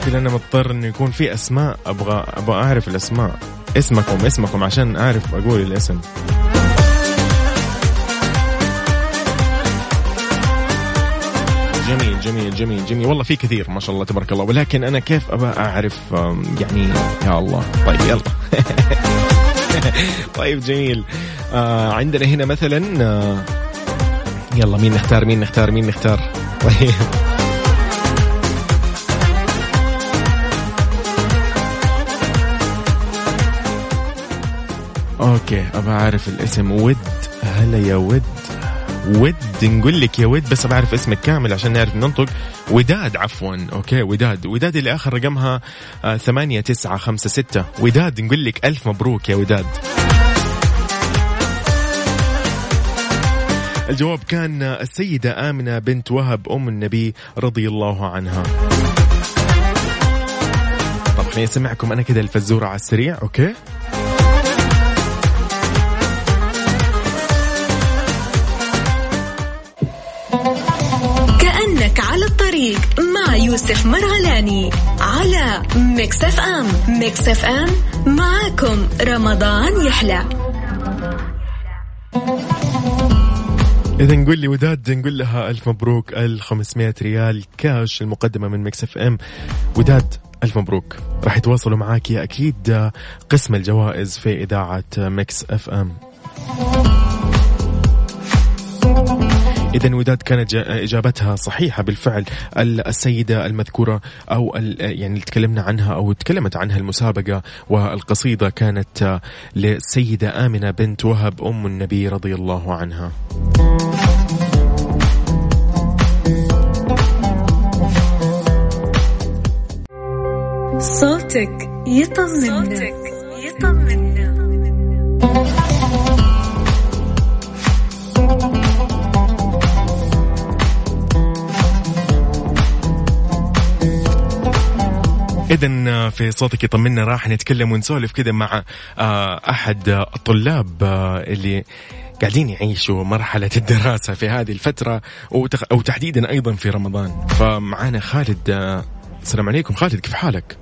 المشكلة أنا مضطر إنه يكون في أسماء أبغى أبغى أعرف الأسماء. اسمكم اسمكم عشان أعرف أقول الاسم. جميل جميل جميل جميل. والله في كثير ما شاء الله تبارك الله. ولكن أنا كيف أبغى أعرف يعني يا الله. طيب يلا. طيب جميل. آه عندنا هنا مثلا آه يلا مين نختار مين نختار مين نختار؟ طيب. Okay أبغى أعرف الاسم. ود هلا يا ود. ود نقول لك يا ود بس بعرف اسمك كامل عشان نعرف ننطق. وداد عفوا okay وداد. وداد اللي آخر رقمها آه ثمانية تسعة خمسة ستة. وداد نقول لك ألف مبروك يا وداد. الجواب كان السيدة آمنة بنت وهب أم النبي رضي الله عنها. طب خليني أسمعكم أنا كده الفزورة على السريع okay؟ الطريق مع يوسف مرغلاني على Mix FM. Mix FM معاكم رمضان يحلى. إذا نقول لي وداد نقول لها ألف مبروك 1500 ريال كاش المقدمة من Mix FM. وداد ألف مبروك. راح يتواصلوا معاك أكيد قسم الجوائز في إذاعة Mix FM. إذا وداد كانت إجابتها صحيحة بالفعل السيدة المذكورة أو يعني اللي تكلمنا عنها أو تكلمت عنها المسابقة والقصيدة كانت للسيدة آمنة بنت وهب أم النبي رضي الله عنها. صوتك يطمنا صوتك يطمنا إذا في صوتك يطمنا راح نتكلم ونسولف كذا مع آه، أحد الطلاب آه، اللي قاعدين يعيشوا مرحلة الدراسة في هذه الفترة أو تحديدا أيضا في رمضان. فمعانا خالد آه، السلام عليكم. خالد كيف حالك؟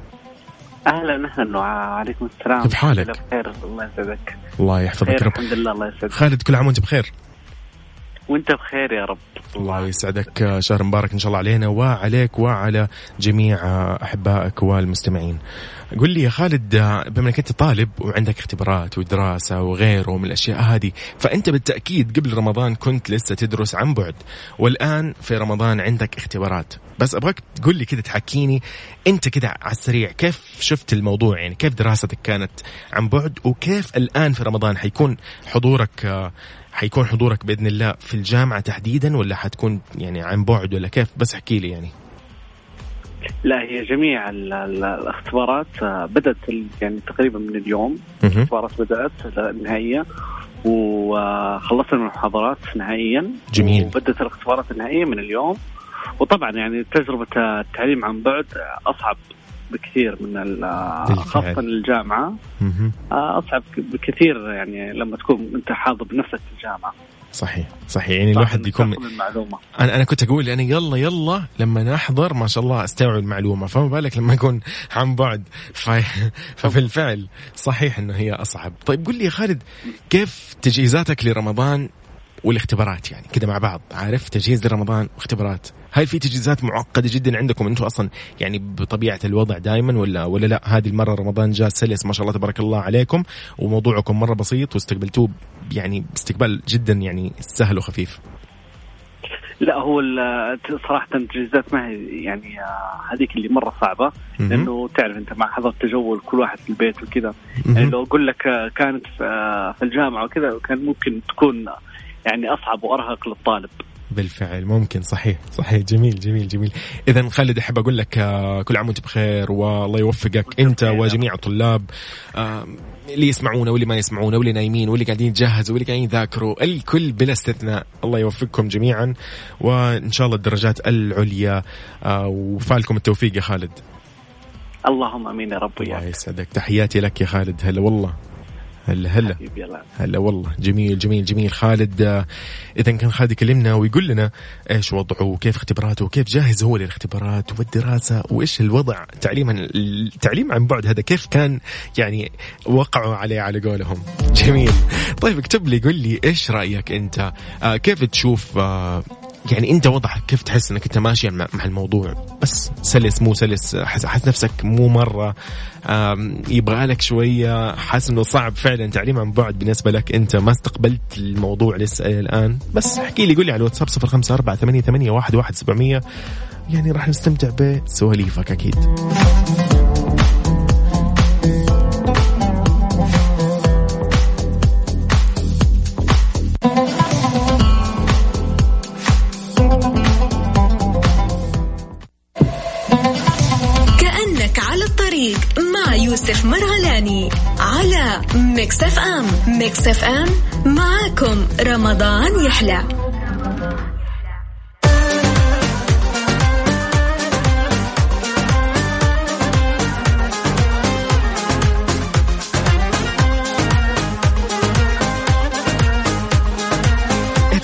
أهلا أهلا وعليكم السلام. كيف حالك؟ بخير الله يسعدك. الله يحفظك. رب الحمد لله الله يسعدك. خالد كل عام وأنت بخير. وانت بخير يا رب الله يسعدك شهر مبارك إن شاء الله علينا وعليك وعلى جميع أحبائك والمستمعين. قل لي يا خالد بما انك انت طالب وعندك اختبارات ودراسة وغيره من الأشياء هذه فأنت بالتأكيد قبل رمضان كنت لسه تدرس عن بعد والآن في رمضان عندك اختبارات. بس أبغاك تقول لي كذا تحكيني أنت كذا على السريع كيف شفت الموضوع؟ يعني كيف دراستك كانت عن بعد وكيف الآن في رمضان حيكون حضورك حيكون حضورك بإذن الله في الجامعة تحديدا ولا حتكون يعني عن بعد ولا كيف؟ بس احكي لي يعني. لا هي جميع ال- ال- الاختبارات آه، بدأت ال- يعني تقريبا من اليوم. الاختبارات بدأت النهائية وخلصنا من المحاضرات نهائيا جميل. وبدأت الاختبارات النهائية من اليوم وطبعا يعني تجربة التعليم عن بعد أصعب بكثير من. خاصة الجامعة مهم. أصعب بكثير يعني لما تكون أنت حاضر بنفسك في الجامعة صحيح صحيح. يعني الواحد يكون المعلومة. أنا أنا كنت أقول أنا يلا يلا لما نحضر ما شاء الله أستوعب المعلومة. فما بالك لما يكون عن بعد. ف... ففي الفعل صحيح إنه هي أصعب. طيب قل لي يا خالد كيف تجهيزاتك لرمضان والاختبارات يعني كده مع بعض عارف؟ تجهيز لرمضان واختبارات. هل في تجهيزات معقدة جدا عندكم أنتم أصلا يعني بطبيعة الوضع دائما ولا ولا لا؟ هذه المرة رمضان جاء سلس ما شاء الله تبارك الله عليكم وموضوعكم مرة بسيط واستقبلتوه يعني باستقبال جدا يعني سهل وخفيف. لا هو صراحة التجهيزات ما هي يعني آه، هذيك اللي مرة صعبة. لأنه تعرف أنت مع حظر التجول كل واحد في البيت وكذا. يعني لو أقول لك آه، كانت في آه، في الجامعة وكذا كان ممكن تكون يعني أصعب وأرهق للطالب. بالفعل ممكن صحيح صحيح. جميل جميل جميل. اذا خالد أحب أقول لك آه، كل عام وأنت بخير والله يوفقك. أنت. وجميع الطلاب آه، اللي يسمعونا واللي ما يسمعونا واللي نايمين واللي قاعدين يتجهزوا واللي قاعدين يذاكروا الكل بلا استثناء. الله يوفقكم جميعا وإن شاء الله الدرجات العليا آه، وفالكم التوفيق يا خالد. اللهم آمين يا رب الله وياك يسعدك. تحياتي لك يا خالد هلا والله. هلا هلا. هلا والله. جميل جميل جميل. خالد آه، إذا كان خالد يكلمنا ويقول لنا إيش وضعه وكيف اختباراته وكيف جاهز هو للاختبارات والدراسة وإيش الوضع تعليما التعليم عن بعد هذا كيف كان يعني وقعوا عليه على قولهم. جميل. طيب اكتب لي قل لي إيش رأيك أنت؟ آه كيف تشوف آه يعني انت وضعك كيف تحس انك انت ماشي مع الموضوع. بس سلس مو سلس. حس, حس نفسك مو مرة. يبغى لك شوية. حاسس إنه صعب فعلا. تعليم عن بعد بالنسبة لك أنت ما استقبلت الموضوع لسه الآن. بس احكي لي قول لي على الواتساب 0548811700 700 يعني راح نستمتع بسواليفك أكيد. Mix FM معاكم رمضان يحلى.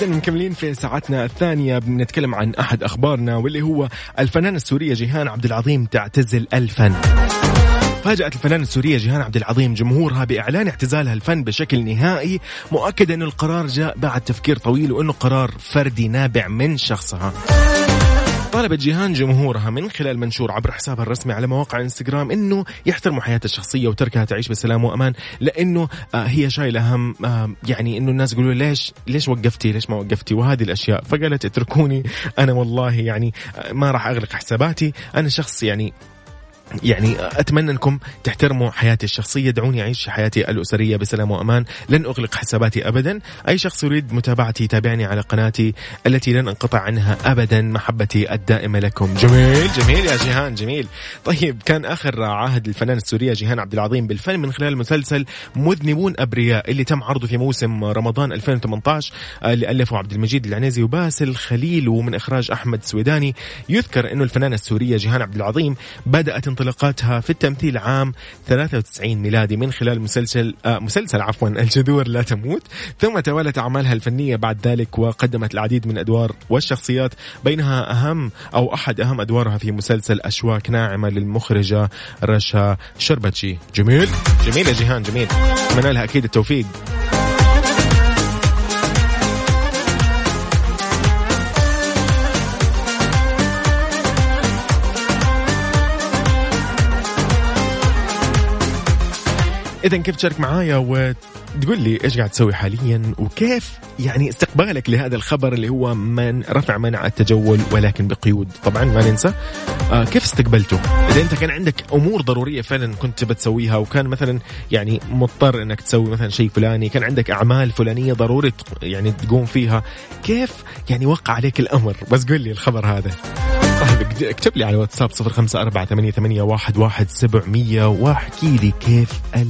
مكملين في ساعتنا الثانية بنتكلم عن أحد أخبارنا واللي هو الفنانة السورية جيهان عبد العظيم تعتزل الفن. فاجأت الفنانة السورية جيهان عبد العظيم جمهورها بإعلان اعتزالها الفن بشكل نهائي مؤكد أن القرار جاء بعد تفكير طويل وأنه قرار فردي نابع من شخصها. طالبت جيهان جمهورها من خلال منشور عبر حسابها الرسمي على مواقع إنستغرام إنه يحترموا حياتها الشخصية وتركها تعيش بسلام وأمان لأنه آه، هي شايلة هم آه، يعني إنه الناس يقولوا ليش ليش وقفتي ليش ما وقفتي؟ وهذه الأشياء. فقالت اتركوني أنا والله يعني آه، ما راح أغلق حساباتي. أنا شخص يعني يعني أتمنى أنكم تحترموا حياتي الشخصية دعوني أعيش حياتي الأسرية بسلام وأمان. لن أغلق حساباتي ابدا. أي شخص يريد متابعتي يتابعني على قناتي التي لن أنقطع عنها ابدا. محبتي الدائمة لكم. جميل جميل يا جيهان جميل. طيب كان آخر عهد الفنانه السوريه جيهان عبد العظيم بالفن من خلال مسلسل مذنبون أبرياء اللي تم عرضه في موسم رمضان 2018 آه، اللي الفه عبد المجيد العنيزي وباسل خليل ومن إخراج أحمد سويداني. يذكر إنه الفنانه السوريه جيهان عبد العظيم بدأت انطلاقاتها في التمثيل عام 93 ميلادي من خلال مسلسل آه مسلسل عفوا الجذور لا تموت. ثم توالت أعمالها الفنية بعد ذلك وقدمت العديد من الادوار والشخصيات بينها أهم أو أحد أهم أدوارها في مسلسل أشواك ناعمة للمخرجة رشا شربتشي. جميل؟ جميل يا جيهان جميل. اتمنى لها أكيد التوفيق. اذا كيف تشارك معايا وتقول لي إيش قاعد تسوي حاليا وكيف يعني استقبالك لهذا الخبر اللي هو من رفع منع التجول ولكن بقيود؟ طبعا ما ننسى. آه كيف استقبلته؟ إذا أنت كان عندك أمور ضرورية فعلا كنت بتسويها وكان مثلا يعني مضطر إنك تسوي مثلا شيء فلاني كان عندك أعمال فلانية ضروري يعني تقوم فيها كيف يعني وقع عليك الأمر؟ بس قل لي الخبر هذا. طيب اكتب لي على واتساب صفر خمسة أربعة ثمانية, ثمانية واحد, واحد سبعمية واحكي لي كيف ال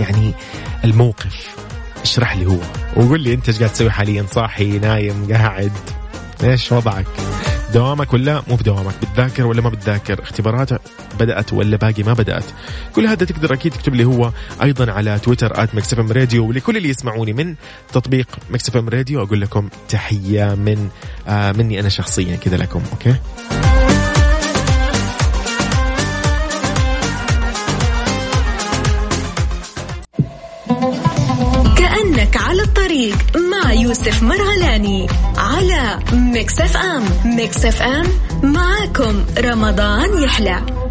يعني الموقف. اشرح لي هو. وقول لي انت إيش قاعد تسوي حاليا؟ صاحي نايم قاعد. إيش وضعك؟ دوامك ولا مو بدوامك؟ بتذاكر ولا ما بتذاكر؟ اختبارات بدأت ولا باقي ما بدأت؟ كل هذا تقدر أكيد تكتب لي هو أيضا على تويتر at Mix FM Radio ولكل اللي يسمعوني من تطبيق Mix FM Radio أقول لكم تحية من آه مني أنا شخصيا كذا لكم okay؟ الطريق مع يوسف مرغلاني على Mix FM. Mix FM معاكم رمضان يحلى.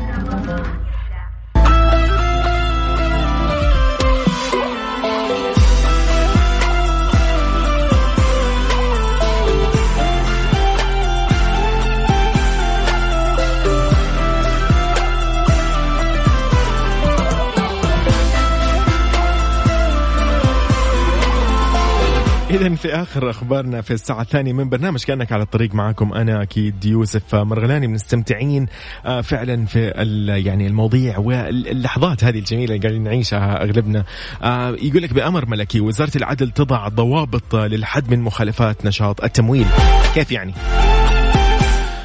إذا في آخر أخبارنا في الساعة الثانية من برنامج كأنك على الطريق معكم أنا أكيد يوسف مرغلاني مستمتعين آه، فعلا في يعني المواضيع واللحظات هذه الجميلة اللي قاعدين نعيشها أغلبنا. آه، يقول لك بأمر ملكي وزارة العدل تضع ضوابط للحد من مخالفات نشاط التمويل. كيف يعني؟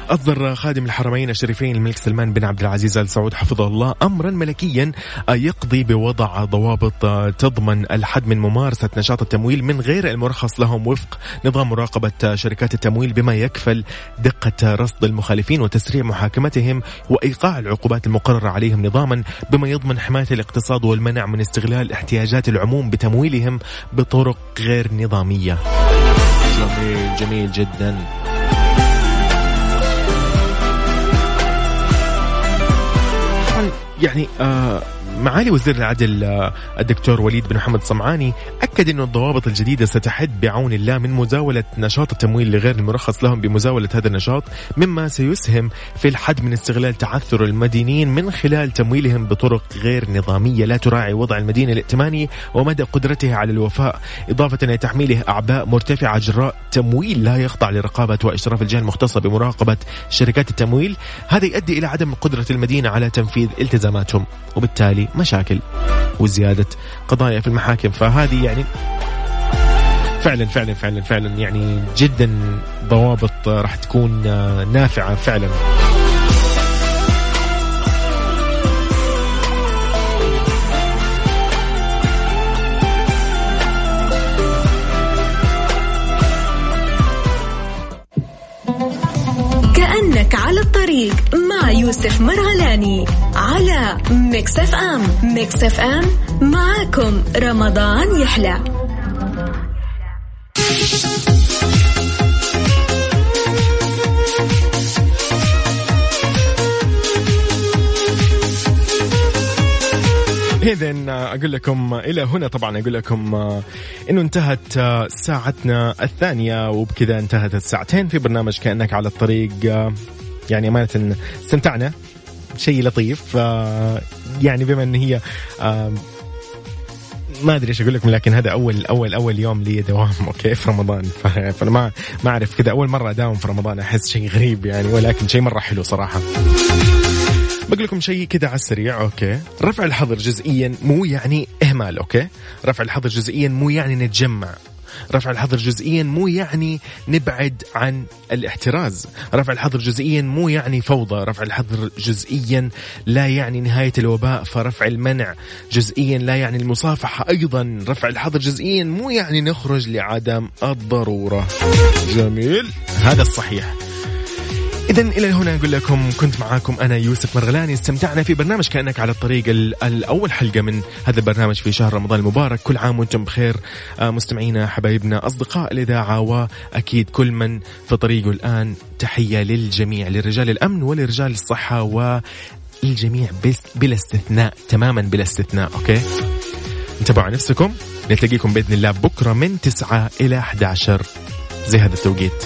أصدر خادم الحرمين الشريفين الملك سلمان بن عبد العزيز آل سعود حفظه الله أمرا ملكيا يقضي بوضع ضوابط تضمن الحد من ممارسة نشاط التمويل من غير المرخص لهم وفق نظام مراقبة شركات التمويل بما يكفل دقة رصد المخالفين وتسريع محاكمتهم وإيقاع العقوبات المقررة عليهم نظاما بما يضمن حماية الاقتصاد والمنع من استغلال احتياجات العموم بتمويلهم بطرق غير نظامية. جميل جميل جدا. يعني آه معالي وزير العدل آه، الدكتور وليد بن محمد صمعاني أكد أن الضوابط الجديدة ستحد بعون الله من مزاولة نشاط التمويل لغير المرخص لهم بمزاولة هذا النشاط مما سيسهم في الحد من استغلال تعثر المدينين من خلال تمويلهم بطرق غير نظامية لا تراعي وضع المدين الائتماني ومدى قدرته على الوفاء إضافة إلى تحميله أعباء مرتفعة جراء تمويل لا يخضع لرقابة وإشراف الجهة المختصة بمراقبة شركات التمويل هذا يؤدي إلى عدم قدرة المدينة على تنفيذ التزاماتهم وبالتالي مشاكل وزيادة قضايا في المحاكم. فهذه يعني فعلا فعلا فعلا فعلا يعني جدا ضوابط راح تكون نافعة فعلا. كأنك على الطريق مع يوسف مرغلاني على Mix FM. Mix FM معاكم رمضان يحلى. إذا أقول لكم إلى هنا طبعا أقول لكم إنه انتهت ساعتنا الثانية وبكذا انتهت الساعتين في برنامج كأنك على الطريق يعني أمانة استمتعنا؟ شيء لطيف يعني بما إن هي ما أدري إيش أقول لكم لكن هذا أول أول أول يوم لي دوام okay في رمضان. فأنا ما ما أعرف كذا أول مرة أداوم في رمضان أحس شيء غريب يعني ولكن شيء مرة حلو صراحة. بقول لكم شيء كذا على السريع okay؟ رفع الحظر جزئيا مو يعني إهمال okay؟ رفع الحظر جزئيا مو يعني نتجمع. رفع الحظر جزئيا مو يعني نبعد عن الاحتراز. رفع الحظر جزئيا مو يعني فوضى. رفع الحظر جزئيا لا يعني نهاية الوباء فرفع المنع. جزئيا لا يعني المصافحة أيضا. رفع الحظر جزئيا مو يعني نخرج لعدم الضرورة. جميل. هذا الصحيح. إذا إلى هنا أقول لكم كنت معاكم أنا يوسف مرغلاني استمتعنا في برنامج كأنك على الطريق الأول حلقة من هذا البرنامج في شهر رمضان المبارك. كل عام وأنتم بخير. آه، مستمعينا حبايبنا أصدقاء الإذاعة وأكيد كل من في طريقه الآن. تحية للجميع لرجال الأمن ولرجال الصحة والجميع بلا استثناء تماما بلا استثناء أوكي؟ انتبهوا على نفسكم. نلتقيكم بإذن الله بكرة من 9 إلى 11 زي هذا التوقيت.